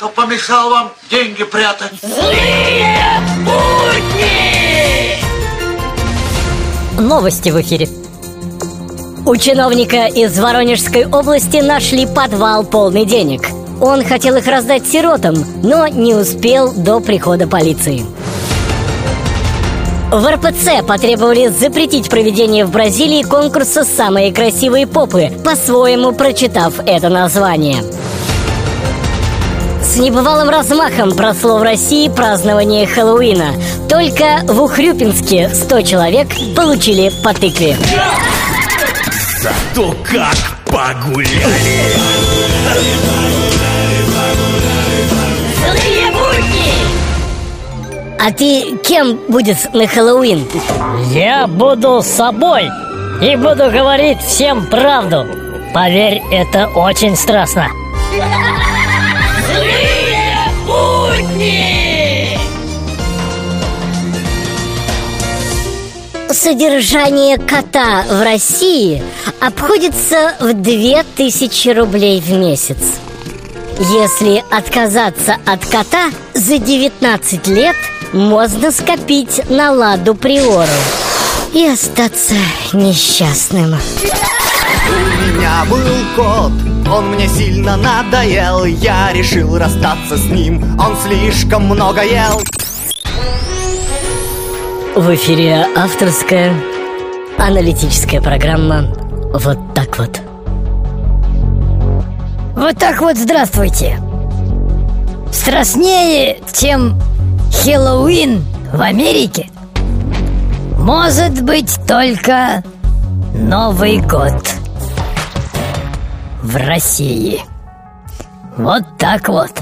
Кто помешал вам деньги прятать? Злые будни! Новости в эфире. У чиновника из Воронежской области нашли подвал полный денег. Он хотел их раздать сиротам, но не успел до прихода полиции. В РПЦ потребовали запретить проведение в Бразилии конкурса «Самые красивые попы», по-своему прочитав это название. С небывалым размахом прошло в России празднование Хэллоуина. Только в Ухрюпинске 100 человек получили по тыкве. Зато как погуляли! Злые! А ты кем будешь на Хэллоуин? Я буду собой и буду говорить всем правду. Поверь, это очень страшно. Содержание кота в России обходится в 2000 рублей в месяц. Если отказаться от кота, за 19 лет можно скопить на ладу приору и остаться несчастным. У меня был кот, он мне сильно надоел Я решил расстаться с ним, он слишком много ел В эфире авторская аналитическая программа «Вот так вот». Вот так вот здравствуйте. Страшнее, чем Хэллоуин в Америке, может быть только Новый год в России. Вот так вот.